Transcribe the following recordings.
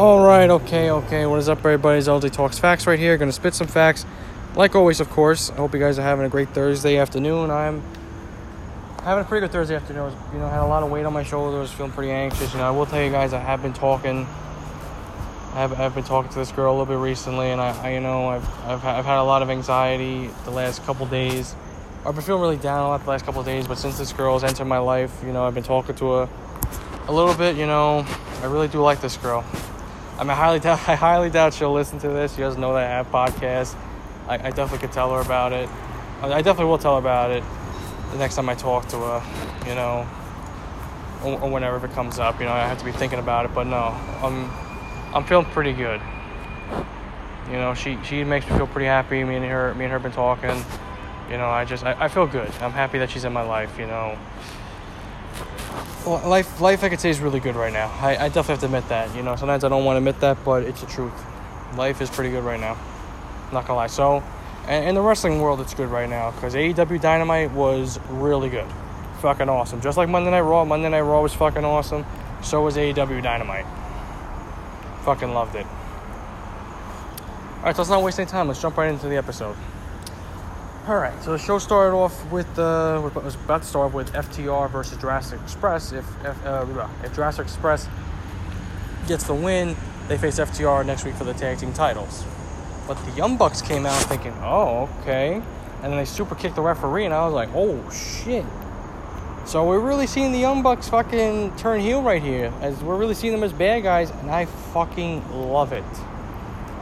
All right, okay, okay. What is up, everybody? It's LJ Talks Facts right here. Gonna spit some facts, like always, of course. I hope you guys are having a great Thursday afternoon. I'm having a pretty good Thursday afternoon. You know, I had a lot of weight on my shoulders, feeling pretty anxious. You know, I will tell you guys, I have been talking. I have, I've been talking to this girl a little bit recently, and I, I you know, I've, I've, I've had a lot of anxiety the last couple days. I've been feeling really down a lot the last couple days, but since this girl has entered my life, you know, I've been talking to her a little bit. You know, I really do like this girl. I mean, I highly doubt, I highly doubt she'll listen to this. She doesn't know that I have podcasts. I, I definitely could tell her about it. I definitely will tell her about it the next time I talk to her. You know, or, or whenever it comes up. You know, I have to be thinking about it. But no, I'm, I'm feeling pretty good. You know, she she makes me feel pretty happy. Me and her, me and her been talking. You know, I just I, I feel good. I'm happy that she's in my life. You know life life I could say is really good right now. I, I definitely have to admit that. You know, sometimes I don't want to admit that, but it's the truth. Life is pretty good right now. Not gonna lie. So, and in the wrestling world, it's good right now because AEW Dynamite was really good, fucking awesome. Just like Monday Night Raw. Monday Night Raw was fucking awesome. So was AEW Dynamite. Fucking loved it. All right, so let's not waste any time. Let's jump right into the episode. All right, so the show started off with uh, was about to start with FTR versus Jurassic Express. If if, uh, if Jurassic Express gets the win, they face FTR next week for the tag team titles. But the Young Bucks came out thinking, "Oh, okay," and then they super kicked the referee, and I was like, "Oh shit!" So we're really seeing the Young Bucks fucking turn heel right here, as we're really seeing them as bad guys, and I fucking love it.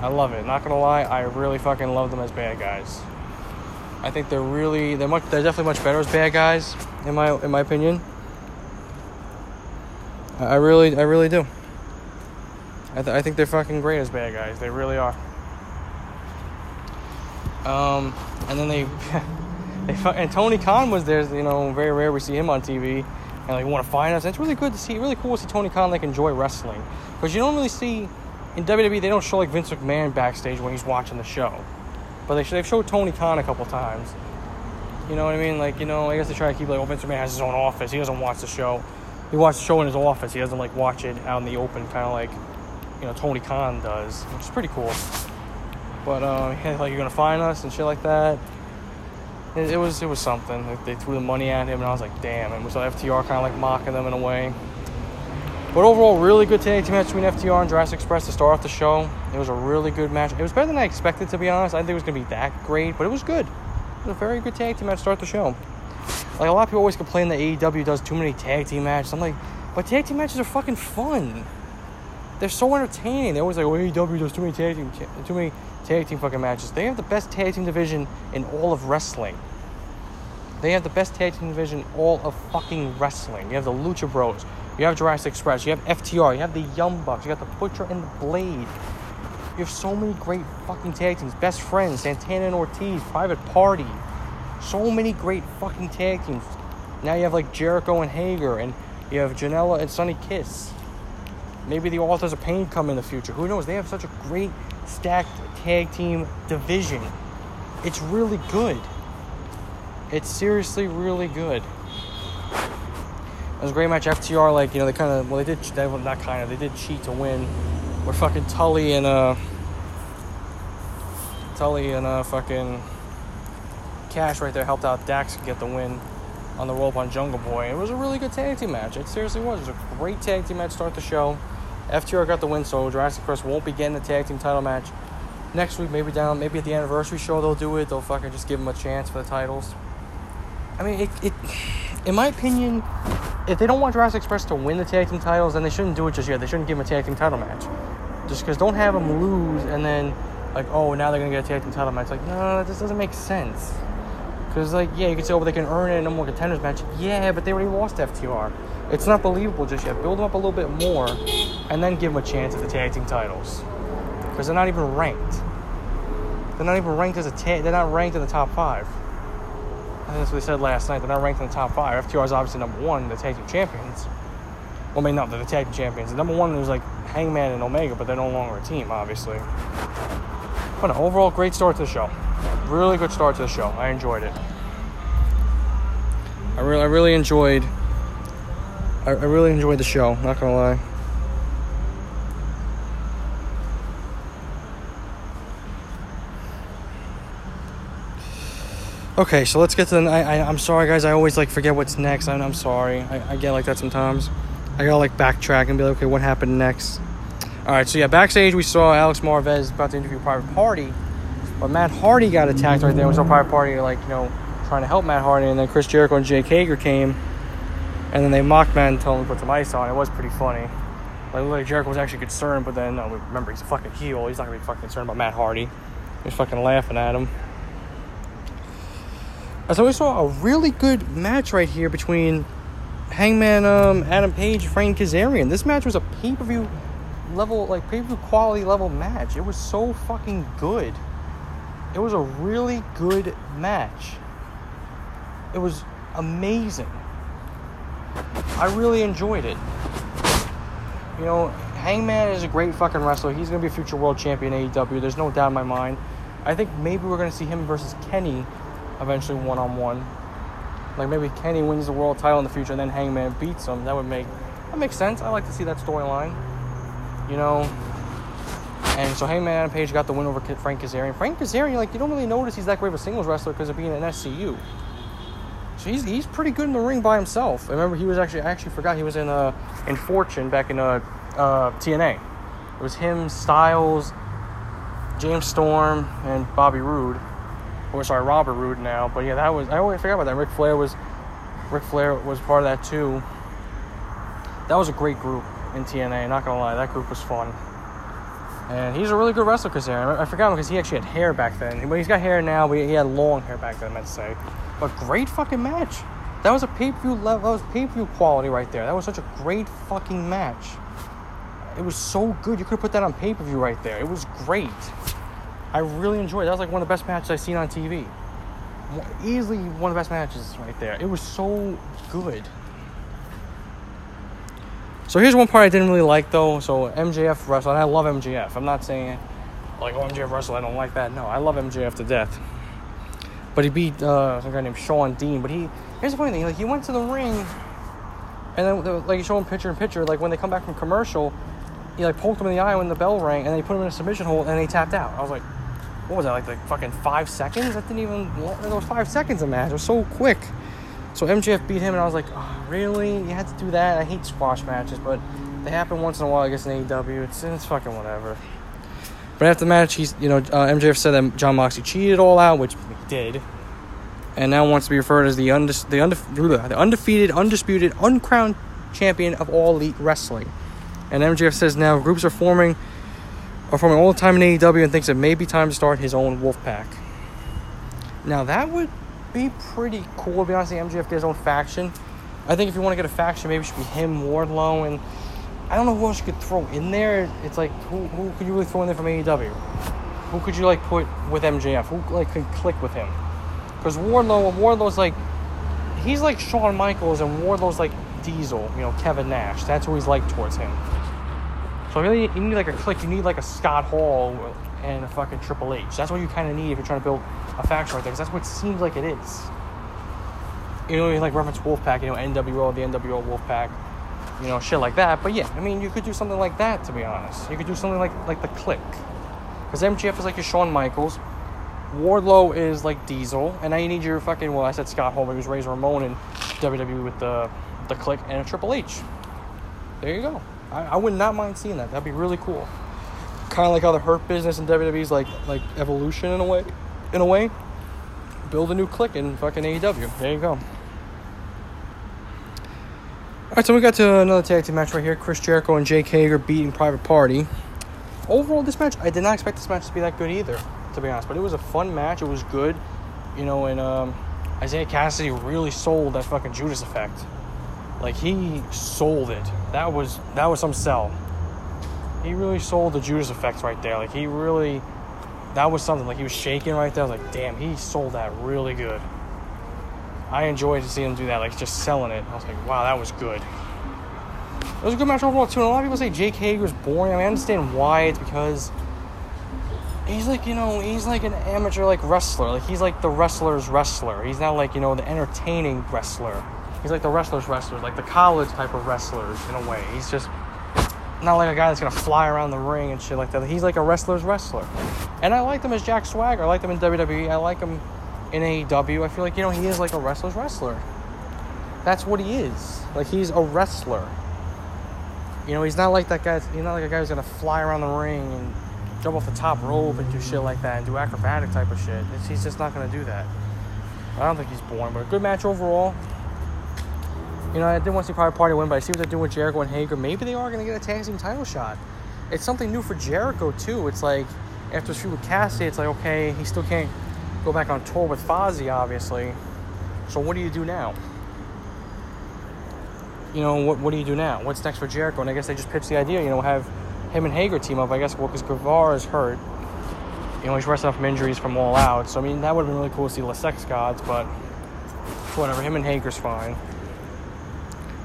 I love it. Not gonna lie, I really fucking love them as bad guys. I think they're really they're much they're definitely much better as bad guys in my in my opinion. I really I really do. I, th- I think they're fucking great as bad guys. They really are. Um, and then they they and Tony Khan was there. You know, very rare we see him on TV. And like want to find us. And it's really good to see. Really cool to see Tony Khan like enjoy wrestling because you don't really see in WWE. They don't show like Vince McMahon backstage when he's watching the show. But they they've showed Tony Khan a couple times. You know what I mean? Like, you know, I guess they try to keep like, oh, Vince McMahon has his own office. He doesn't watch the show. He watches the show in his office. He doesn't like watch it out in the open, kind of like, you know, Tony Khan does, which is pretty cool. But um, like you're gonna find us and shit like that. It, it was it was something. Like, they threw the money at him, and I was like, damn. And we saw FTR kind of like mocking them in a way. But overall, really good tag team match between FTR and Jurassic Express to start off the show. It was a really good match. It was better than I expected, to be honest. I didn't think it was going to be that great, but it was good. It was a very good tag team match to start the show. Like, a lot of people always complain that AEW does too many tag team matches. I'm like, but tag team matches are fucking fun. They're so entertaining. They're always like, oh, AEW does too many tag team, too many tag team fucking matches. They have the best tag team division in all of wrestling. They have the best tag team division all of fucking wrestling. You have the Lucha Bros. You have Jurassic Express. You have FTR. You have the Young Bucks. You got the Butcher and the Blade. You have so many great fucking tag teams. Best friends, Santana and Ortiz, Private Party. So many great fucking tag teams. Now you have like Jericho and Hager, and you have Janela and Sonny Kiss. Maybe the Authors of Pain come in the future. Who knows? They have such a great stacked tag team division. It's really good. It's seriously really good. It was a great match. FTR, like, you know, they kind of, well, they did, they, well, not kind of, they did cheat to win. Where fucking Tully and, uh, Tully and, uh, fucking Cash right there helped out Dax get the win on the rope on Jungle Boy. It was a really good tag team match. It seriously was. It was a great tag team match to start the show. FTR got the win, so Jurassic Express won't be getting the tag team title match next week. Maybe down, maybe at the anniversary show they'll do it. They'll fucking just give them a chance for the titles. I mean, it, it in my opinion, if they don't want Jurassic Express to win the tag team titles, then they shouldn't do it just yet. They shouldn't give them a tag team title match. Just because don't have them lose and then, like, oh, now they're going to get a tag team title match. Like, no, this doesn't make sense. Because, like, yeah, you could say, oh, but they can earn it in a more contenders match. Yeah, but they already lost FTR. It's not believable just yet. Build them up a little bit more and then give them a chance at the tag team titles. Because they're not even ranked. They're not even ranked as a tag. They're not ranked in the top five. What they said last night. They're not ranked in the top five. FTR is obviously number one, the tag team champions. Well, I mean, the tag team champions. Number one is like Hangman and Omega, but they're no longer a team, obviously. But no, overall, great start to the show. Really good start to the show. I enjoyed it. I really, I really enjoyed. I, I really enjoyed the show. Not gonna lie. Okay, so let's get to the. I, I, I'm sorry, guys. I always like forget what's next. I'm, I'm sorry. I, I get like that sometimes. I gotta like backtrack and be like, okay, what happened next? All right, so yeah, backstage we saw Alex Marvez about to interview Private Party, but Matt Hardy got attacked right there. We saw Private Party like you know trying to help Matt Hardy, and then Chris Jericho and Jake Hager came, and then they mocked Matt and told him to put some ice on. It was pretty funny. Like, like Jericho was actually concerned, but then no, remember he's a fucking heel. He's not gonna be fucking concerned about Matt Hardy. He's fucking laughing at him. So we saw a really good match right here between Hangman um, Adam Page Frank Kazarian. This match was a pay per view level, like pay per view quality level match. It was so fucking good. It was a really good match. It was amazing. I really enjoyed it. You know, Hangman is a great fucking wrestler. He's gonna be a future world champion AEW. There's no doubt in my mind. I think maybe we're gonna see him versus Kenny eventually one on one. Like maybe Kenny wins the world title in the future and then Hangman beats him. That would make that makes sense. I like to see that storyline. You know. And so Hangman Page got the win over Frank Kazarian. Frank Kazarian, like you don't really notice he's that great of a singles wrestler because of being an SCU. So he's, he's pretty good in the ring by himself. I remember he was actually I actually forgot he was in uh in Fortune back in uh, uh TNA. It was him, Styles, James Storm, and Bobby Roode or sorry, Robert Roode now. But yeah, that was I always forgot about that. Ric Flair was Ric Flair was part of that too. That was a great group in TNA. Not gonna lie, that group was fun. And he's a really good wrestler, because I forgot because he actually had hair back then. But he's got hair now, but he had long hair back then. I meant to say. But great fucking match. That was a pay per view level. That was pay per view quality right there. That was such a great fucking match. It was so good. You could have put that on pay per view right there. It was great. I really enjoyed it. That was like one of the best matches I've seen on TV. Easily one of the best matches right there. It was so good. So here's one part I didn't really like though. So MJF wrestled, I love MJF. I'm not saying like oh MJF wrestled, I don't like that. No, I love MJF to death. But he beat uh, some guy named Shawn Dean. But he here's the funny thing, like he went to the ring, and then like you show him picture in picture. Like when they come back from commercial, he like poked him in the eye when the bell rang, and then he put him in a submission hold, and he tapped out. I was like, what was that like like fucking five seconds? That didn't even that was five seconds of match. It was so quick. So MJF beat him, and I was like, oh, really? You had to do that? I hate squash matches, but they happen once in a while. I guess in AEW, it's it's fucking whatever. But after the match, he's you know uh, MJF said that John Moxley cheated all out, which he did, and now wants to be referred as the unde- the, the undefeated, undisputed, uncrowned champion of all elite wrestling. And MJF says now groups are forming are forming all the time in AEW and thinks it may be time to start his own wolf pack. Now that would be pretty cool to be honest. MJF get his own faction. I think if you want to get a faction, maybe it should be him, Wardlow, and I don't know who else you could throw in there. It's like who who could you really throw in there from AEW? Who could you like put with MJF? Who like could click with him? Because Wardlow, Wardlow's like he's like Shawn Michaels, and Wardlow's like Diesel. You know, Kevin Nash. That's who he's like towards him. So really, you need like a click. You need like a Scott Hall and a fucking Triple H. That's what you kind of need if you're trying to build a faction right there, because that's what it seems like it is. You know, you like reference Wolfpack, you know, NWO, the NWO Wolfpack, you know, shit like that. But yeah, I mean, you could do something like that. To be honest, you could do something like like the Kliq, because MJF is like your Shawn Michaels. Wardlow is like Diesel, and now you need your fucking well, I said Scott Hall, but he was Razor Ramon in WWE with the the Kliq and a Triple H. There you go. I, I would not mind seeing that. That'd be really cool. Kind of like how the Hurt Business in WWE's like like evolution in a way, in a way. Build a new click in fucking AEW. There you go. All right, so we got to another tag team match right here. Chris Jericho and Jake Hager beating Private Party. Overall, this match I did not expect this match to be that good either, to be honest. But it was a fun match. It was good, you know. And um, Isiah Kassidy really sold that fucking Judas effect. Like he sold it. That was that was some sell. He really sold the Judas effect right there. Like he really that was something. Like he was shaking right there. I was like, damn, he sold that really good. I enjoyed to see him do that, like just selling it. I was like, wow, that was good. It was a good match overall too. And a lot of people say Jake Hager was boring. I mean, I understand why. It's because he's like, you know, he's like an amateur like wrestler. Like he's like the wrestler's wrestler. He's not like, you know, the entertaining wrestler. He's like the wrestlers' wrestler, like the college type of wrestlers in a way. He's just not like a guy that's gonna fly around the ring and shit like that. He's like a wrestler's wrestler. And I like him as Jack Swagger. I like him in WWE. I like him in AEW. I feel like you know he is like a wrestler's wrestler. That's what he is. Like he's a wrestler. You know, he's not like that guy. He's not like a guy who's gonna fly around the ring and jump off the top rope and do shit like that and do acrobatic type of shit. It's, he's just not gonna do that. I don't think he's born, but a good match overall. You know, I didn't want to see Private Party win, but I see what they're doing with Jericho and Hager. Maybe they are going to get a tag team title shot. It's something new for Jericho, too. It's like, after his feud with Kassidy, it's like, okay, he still can't go back on tour with Fozzy, obviously. So what do you do now? You know, what, what do you do now? What's next for Jericho? And I guess they just pitched the idea, you know, have him and Hager team up, I guess, well, because Guevara is hurt. You know, he's resting from injuries from All Out. So, I mean, that would have been really cool to see the Sex Gods, but whatever. Him and Hager's fine.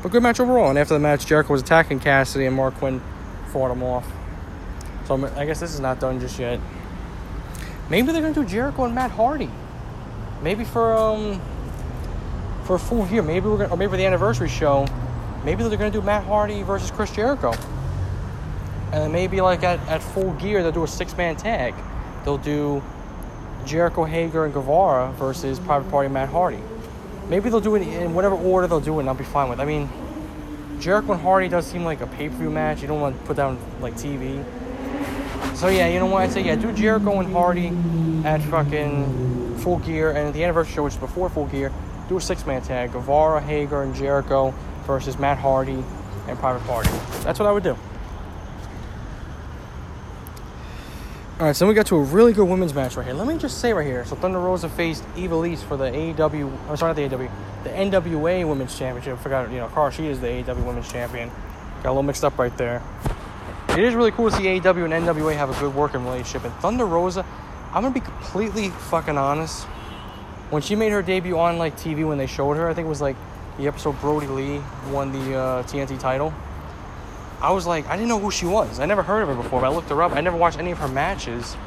But good match overall. And after the match, Jericho was attacking Kassidy, and Marq Quen fought him off. So I guess this is not done just yet. Maybe they're gonna do Jericho and Matt Hardy. Maybe for um for a Full Gear. Maybe we're gonna, or maybe the anniversary show. Maybe they're gonna do Matt Hardy versus Chris Jericho. And maybe like at, at full gear they'll do a six man tag. They'll do Jericho Hager and Guevara versus Private Party Matt Hardy. Maybe they'll do it in whatever order they'll do it, and I'll be fine with. I mean, Jericho and Hardy does seem like a pay per view match. You don't want to put down like TV. So yeah, you know what? I'd say yeah, do Jericho and Hardy at fucking Full Gear, and the anniversary show, which is before Full Gear, do a six man tag: Guevara, Hager, and Jericho versus Matt Hardy and Private Party. That's what I would do. All right, so we got to a really good women's match right here. Let me just say right here. So Thunder Rosa faced Ivelisse for the AEW. I'm sorry, the AEW, the NWA Women's Championship. I forgot, you know, Cara she is the AEW Women's Champion. Got a little mixed up right there. It is really cool to see AEW and NWA have a good working relationship. And Thunder Rosa, I'm gonna be completely fucking honest. When she made her debut on like TV, when they showed her, I think it was like the episode Brodie Lee won the uh, TNT title. I was like, I didn't know who she was. I never heard of her before, but I looked her up. I never watched any of her matches.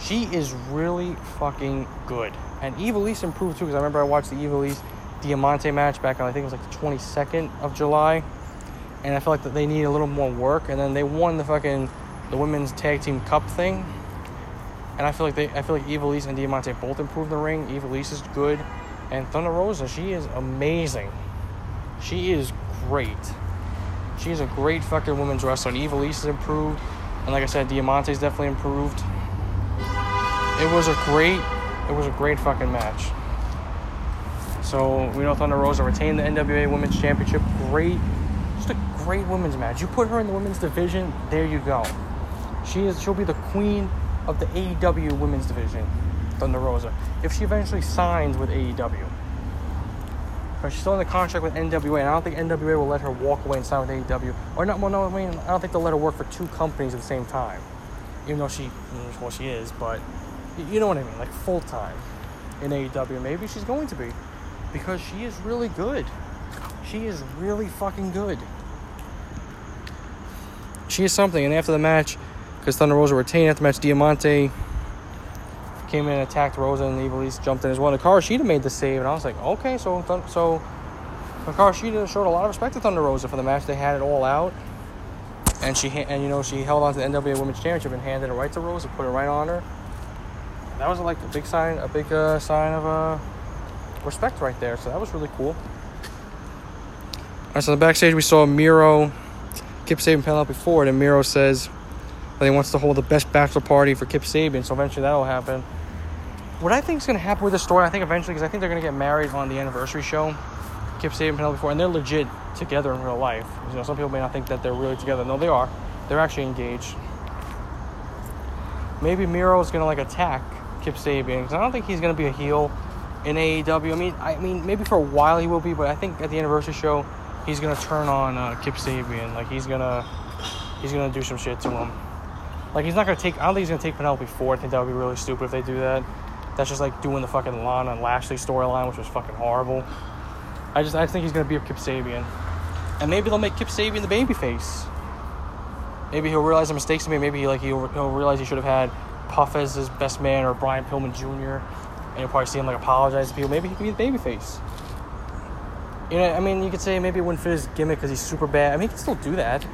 She is really fucking good. And Eva Ivelisse improved too, because I remember I watched the Eva Ivelisse Diamante match back on, I think it was like the 22nd of July. And I felt like that they needed a little more work. And then they won the fucking, the women's tag team cup thing. And I feel like they, I feel like Eva Ivelisse and Diamante both improved the ring. Eva Ivelisse is good. And Thunder Rosa, she is amazing. She is great. She's a great fucking women's wrestler. And Ivelisse has improved. And like I said, Diamante's definitely improved. It was a great, it was a great fucking match. So we know Thunder Rosa retained the NWA Women's Championship. Great, just a great women's match. You put her in the women's division, there you go. She is, she'll be the queen of the AEW Women's Division, Thunder Rosa. If she eventually signs with AEW. But she's still in the contract with NWA, and I don't think NWA will let her walk away and sign with AEW. Or not, well, no, I mean, I don't think they'll let her work for two companies at the same time. Even though she, well, she is, but you know what I mean, like full time in AEW. Maybe she's going to be because she is really good. She is really fucking good. She is something. And after the match, because Thunder Rosa retained after the match, Diamante came in and attacked Rosa, and Ivelisse jumped in as well. And Hikaru Shida made the save, and I was like, okay, so so Hikaru Shida showed a lot of respect to Thunder Rosa for the match. They had it all out, and she and you know she held on to the NWA Women's Championship and handed it right to Rosa, put it right on her. That was like a big sign, a big uh, sign of uh, respect right there. So that was really cool. All right, so the backstage we saw Miro, Kip Sabian Penelope Ford, and Miro says that he wants to hold the best bachelor party for Kip Sabian. So eventually that'll happen. What I think is going to happen with this story, I think eventually, because I think they're going to get married on the anniversary show. Kip Sabian and Penelope Ford, and they're legit together in real life. You know, some people may not think that they're really together. No, they are. They're actually engaged. Maybe Miro is going to like attack Kip Sabian because I don't think he's going to be a heel in AEW. I mean, I mean, maybe for a while he will be, but I think at the anniversary show he's going to turn on uh, Kip Sabian. Like he's gonna he's gonna do some shit to him. Like he's not gonna take. I don't think he's gonna take Penelope Ford. I think that would be really stupid if they do that. That's just like doing the fucking Lana and Lashley storyline, which was fucking horrible. I just I think he's gonna be a Kip Sabian, and maybe they'll make Kip Sabian the babyface. Maybe he'll realize the mistakes he made. Maybe he, like he'll, he'll realize he should have had Puff as his best man or Brian Pillman Jr. And you'll probably see him like apologize to people. Maybe he could be the babyface. You know, I mean, you could say maybe it wouldn't fit his gimmick because he's super bad. I mean, he can still do that,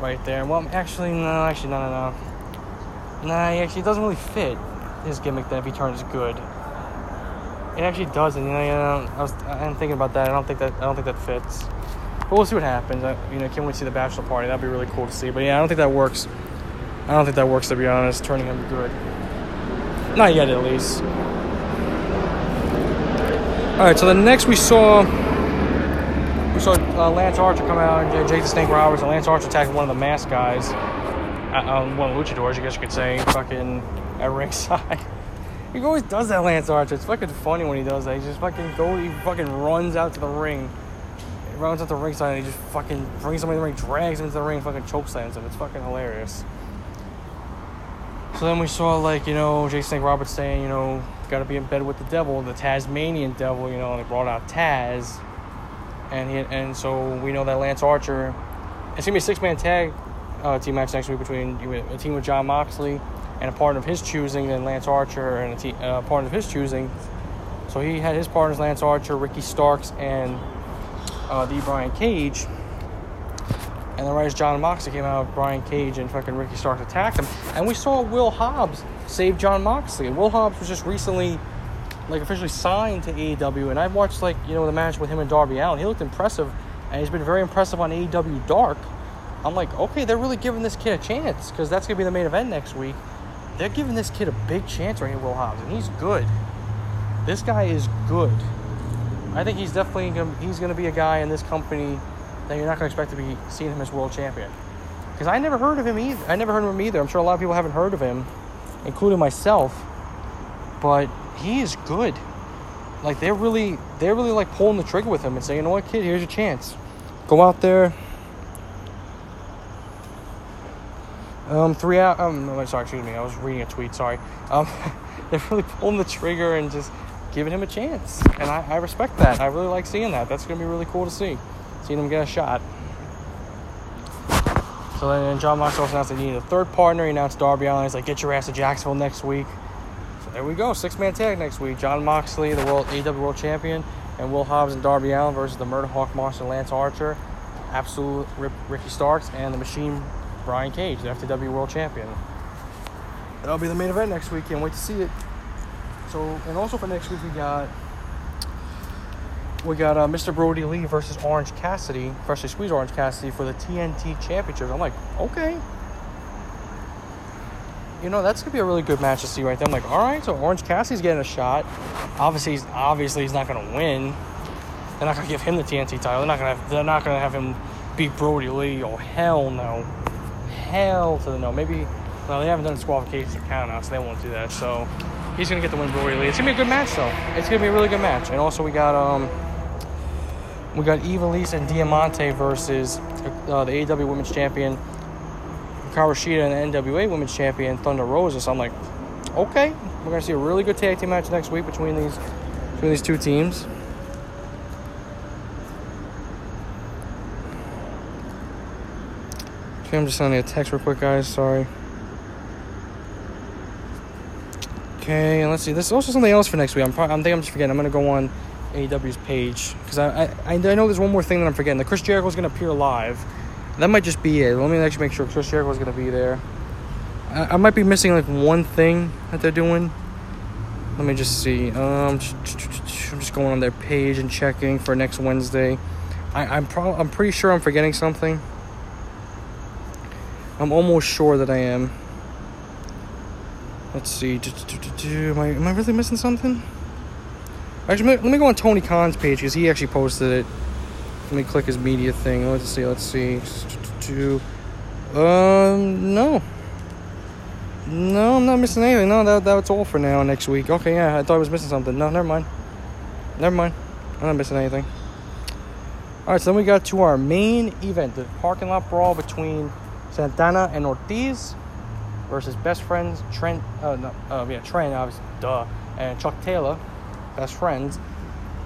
right there. Well, actually, no, actually, no, no, no. Nah, he actually doesn't really fit his gimmick then if he turns good. It actually doesn't. You know, you know I was I'm thinking about that. I don't think that I don't think that fits. But we'll see what happens. I, you know, can't wait to see the bachelor party. That'd be really cool to see. But yeah, I don't think that works. I don't think that works to be honest. Turning him good. Not yet, at least. All right. So the next we saw. We saw uh, Lance Archer come out, and Jake the Snake Roberts, and Lance Archer attacking one of the masked guys, uh, um, one of the luchadors, I guess you could say, fucking at ringside. He always does that, Lance Archer. It's fucking funny when he does that. He just fucking goes, he fucking runs out to the ring. He runs out to the ringside and he just fucking brings somebody in the ring, drags him into the ring, fucking chokeslams him. It's fucking hilarious. So then we saw, like, you know, Jake Snake Roberts saying, you know, gotta be in bed with the devil, the Tasmanian devil, you know, and they brought out Taz. And he, and so we know that Lance Archer, it's gonna be a six man tag uh, team match next week between a team with John Moxley and a partner of his choosing, then Lance Archer and a te- uh, partner of his choosing. So he had his partners Lance Archer, Ricky Starks, and uh, the Brian Cage. And then right as John Moxley came out, Brian Cage and fucking Ricky Starks attacked him. And we saw Will Hobbs save John Moxley. Will Hobbs was just recently, like, officially signed to AEW. And I've watched, like, you know, the match with him and Darby Allin. He looked impressive. And he's been very impressive on AEW Dark. I'm like, okay, they're really giving this kid a chance because that's going to be the main event next week they're giving this kid a big chance right here, Will Hobbs, and he's good. This guy is good. I think he's definitely gonna, he's going to be a guy in this company that you're not going to expect to be seeing him as world champion. Because I never heard of him either. I never heard of him either. I'm sure a lot of people haven't heard of him, including myself. But he is good. Like they're really they're really like pulling the trigger with him and saying, you know what, kid, here's your chance. Go out there, Um, three out. Um, no, sorry, excuse me. I was reading a tweet. Sorry. Um, they're really pulling the trigger and just giving him a chance, and I, I respect that. I really like seeing that. That's gonna be really cool to see, seeing him get a shot. So then John Moxley also announced they needed a third partner. He announced Darby Allin. He's like, "Get your ass to Jacksonville next week." So there we go, six man tag next week. John Moxley, the world AW World Champion, and Will Hobbs and Darby Allin versus the Murder Hawk Monster Lance Archer, Absolute Ricky Starks, and the Machine Brian Cage, the FTW World Champion. That'll be the main event next week. Can't wait to see it. So, and also for next week we got we got uh, Mr. Brodie Lee versus Orange Cassidy, freshly squeezed Orange Cassidy for the TNT Championship. I'm like, okay. You know that's gonna be a really good match to see right there. I'm like, all right, so Orange Cassidy's getting a shot. Obviously, he's obviously he's not gonna win. They're not gonna give him the TNT title. They're not gonna have, they're not gonna have him beat Brodie Lee. Oh hell no hell to the no. Maybe, well, they haven't done disqualification count out, so they won't do that. So he's gonna get the win Lee. It's gonna be a good match though. It's gonna be a really good match. And also we got um we got Ivelisse and Diamante versus uh, the AEW Women's Champion Kawa and the NWA Women's Champion Thunder Rosa. So I'm like, okay, we're gonna see a really good tag team match next week between these between these two teams. Okay, I'm just sending a text real quick, guys. Sorry. Okay, and let's see. There's also something else for next week. I'm, probably, I'm think I'm just forgetting. I'm gonna go on AEW's page because I, I I know there's one more thing that I'm forgetting. The Chris Jericho is gonna appear live. That might just be it. Let me actually make sure Chris Jericho is gonna be there. I, I might be missing like one thing that they're doing. Let me just see. Um, I'm just going on their page and checking for next Wednesday. I, I'm pro- I'm pretty sure I'm forgetting something. I'm almost sure that I am. Let's see. Do, do, do, Am I, am I really missing something? Actually, let me go on Tony Khan's page because he actually posted it. Let me click his media thing. Let's see. Let's see. Um, no. No, I'm not missing anything. No, that, that's all for now. Next week. Okay, yeah, I thought I was missing something. No, never mind. Never mind. I'm not missing anything. All right, so then we got to our main event, the parking lot brawl between Santana and Ortiz versus best friends Trent. Uh, no, uh, yeah, Trent, obviously, duh, and Chuck Taylor, best friends.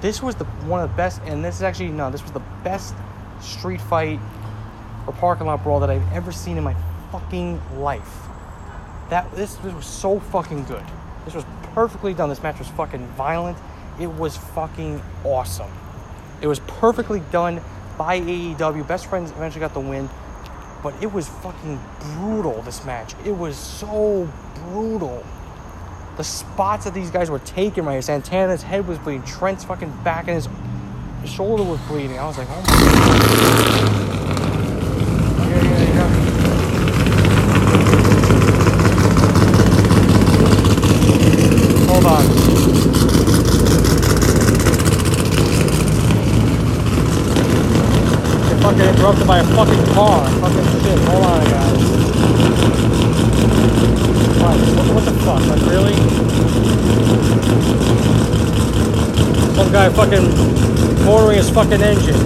This was the one of the best, and this is actually no, this was the best street fight or parking lot brawl that I've ever seen in my fucking life. That this, this was so fucking good. This was perfectly done. This match was fucking violent. It was fucking awesome. It was perfectly done by AEW. Best friends eventually got the win but it was fucking brutal this match. It was so brutal. the spots that these guys were taking right here. Santana's head was bleeding. Trent's fucking back and his shoulder was bleeding. I was like, oh my god. Here, here, here. Hold on. Get interrupted by a fucking car. Fucking shit. Hold on, guys. What, what, the fuck? Like, really? Some guy fucking motoring his fucking engine.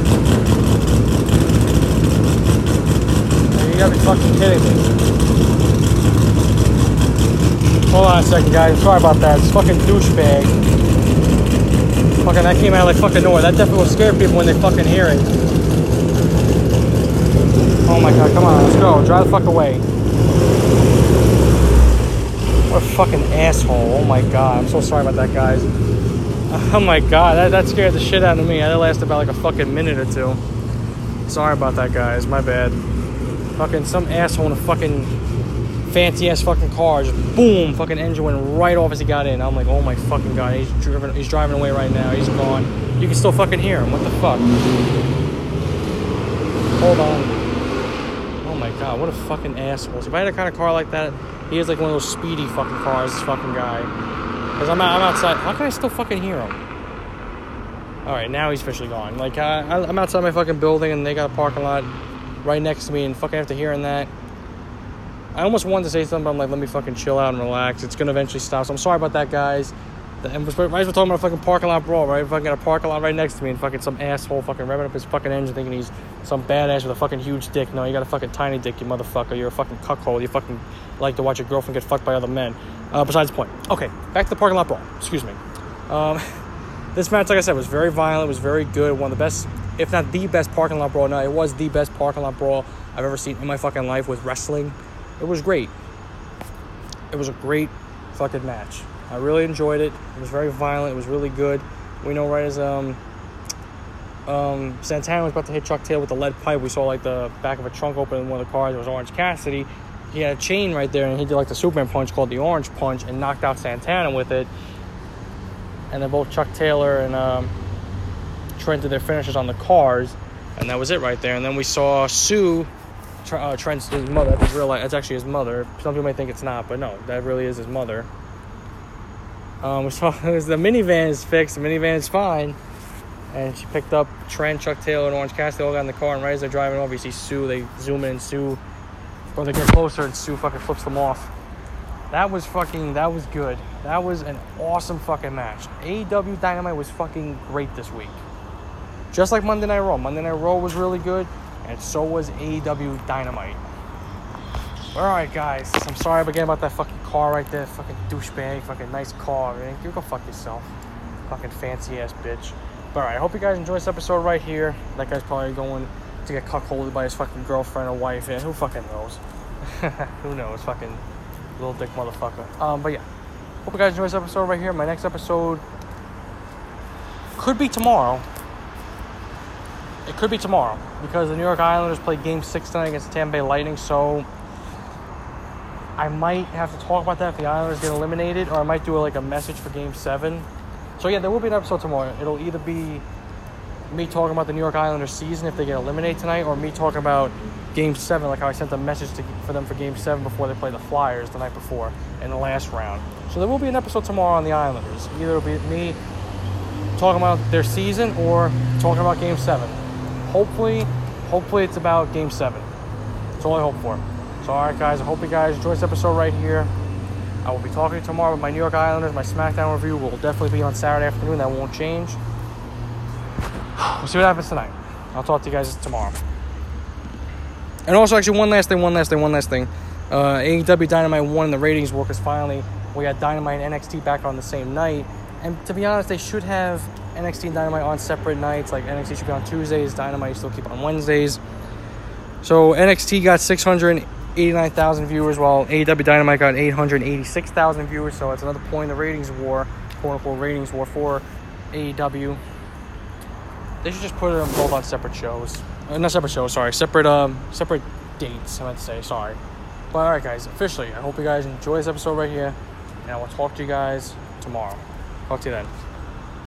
You gotta be fucking kidding me. Hold on a second, guys. Sorry about that. It's fucking douchebag. Fucking, that came out like fucking nowhere. That definitely will scare people when they fucking hear it. Oh my god, come on, let's go. Drive the fuck away. What a fucking asshole. Oh my god, I'm so sorry about that, guys. Oh my god, that, that scared the shit out of me. That lasted about like a fucking minute or two. Sorry about that, guys. My bad. Fucking some asshole in a fucking fancy ass fucking car, just boom, fucking engine went right off as he got in. I'm like, oh my fucking god, he's driving, he's driving away right now. He's gone. You can still fucking hear him. What the fuck? Hold on. God, what a fucking asshole. If I had a kind of car like that, he has like one of those speedy fucking cars, this fucking guy. Because I'm, out, I'm outside. How can I still fucking hear him? Alright, now he's officially gone. Like, I- I'm outside my fucking building and they got a parking lot right next to me, and fucking after hearing that, I almost wanted to say something, but I'm like, let me fucking chill out and relax. It's gonna eventually stop. So I'm sorry about that, guys. And right, as we're talking about a fucking parking lot brawl, right? Fucking got a parking lot right next to me, and fucking some asshole fucking revving up his fucking engine, thinking he's some badass with a fucking huge dick. No, you got a fucking tiny dick, you motherfucker. You're a fucking cuckold. You fucking like to watch your girlfriend get fucked by other men. Uh, besides the point. Okay, back to the parking lot brawl. Excuse me. Um, this match, like I said, was very violent. Was very good. One of the best, if not the best, parking lot brawl. No, it was the best parking lot brawl I've ever seen in my fucking life with wrestling. It was great. It was a great fucking match. I really enjoyed it. It was very violent. It was really good. We know right as um um Santana was about to hit Chuck Taylor with the lead pipe, we saw like the back of a trunk open in one of the cars. It was Orange Cassidy. He had a chain right there, and he did like the Superman punch called the Orange Punch, and knocked out Santana with it. And then both Chuck Taylor and um, Trent did their finishes on the cars, and that was it right there. And then we saw Sue uh, Trent's mother. That's his real life. That's actually his mother. Some people might think it's not, but no, that really is his mother. Um, we saw the minivan is fixed. The minivan is fine, and she picked up Trent, Chuck Taylor, and Orange Cassidy. All got in the car, and right as they're driving off, you see Sue. They zoom in, and Sue, or they get closer, and Sue fucking flips them off. That was fucking. That was good. That was an awesome fucking match. AEW Dynamite was fucking great this week. Just like Monday Night Raw. Monday Night Raw was really good, and so was AEW Dynamite. All right, guys. I'm sorry again about that fucking car right there. Fucking douchebag. Fucking nice car. Man. You go fuck yourself. Fucking fancy ass bitch. But all right, I hope you guys enjoy this episode right here. That guy's probably going to get cuckolded by his fucking girlfriend or wife. And who fucking knows? who knows? Fucking little dick motherfucker. Um, but yeah. Hope you guys enjoy this episode right here. My next episode could be tomorrow. It could be tomorrow because the New York Islanders play Game Six tonight against the Tampa Bay Lightning. So I might have to talk about that if the Islanders get eliminated, or I might do like a message for Game Seven. So yeah, there will be an episode tomorrow. It'll either be me talking about the New York Islanders season if they get eliminated tonight, or me talking about Game Seven, like how I sent a message to, for them for Game Seven before they play the Flyers the night before in the last round. So there will be an episode tomorrow on the Islanders. Either it'll be me talking about their season or talking about Game Seven. Hopefully, hopefully it's about Game Seven. That's all I hope for. So all right, guys. I hope you guys enjoyed this episode right here. I will be talking tomorrow with my New York Islanders. My SmackDown review will definitely be on Saturday afternoon. That won't change. We'll see what happens tonight. I'll talk to you guys tomorrow. And also, actually, one last thing, one last thing, one last thing. Uh, AEW Dynamite won the ratings war because finally we got Dynamite and NXT back on the same night. And to be honest, they should have NXT and Dynamite on separate nights. Like NXT should be on Tuesdays, Dynamite still keep on Wednesdays. So NXT got 689,000 viewers, while AEW Dynamite got 886,000 viewers. So it's another point in the ratings war, quote unquote ratings war for AEW. They should just put them both on separate shows. Uh, not separate shows, sorry. Separate um separate dates, I meant to say, sorry. But alright guys, officially, I hope you guys enjoy this episode right here. And I will talk to you guys tomorrow. Talk to you then.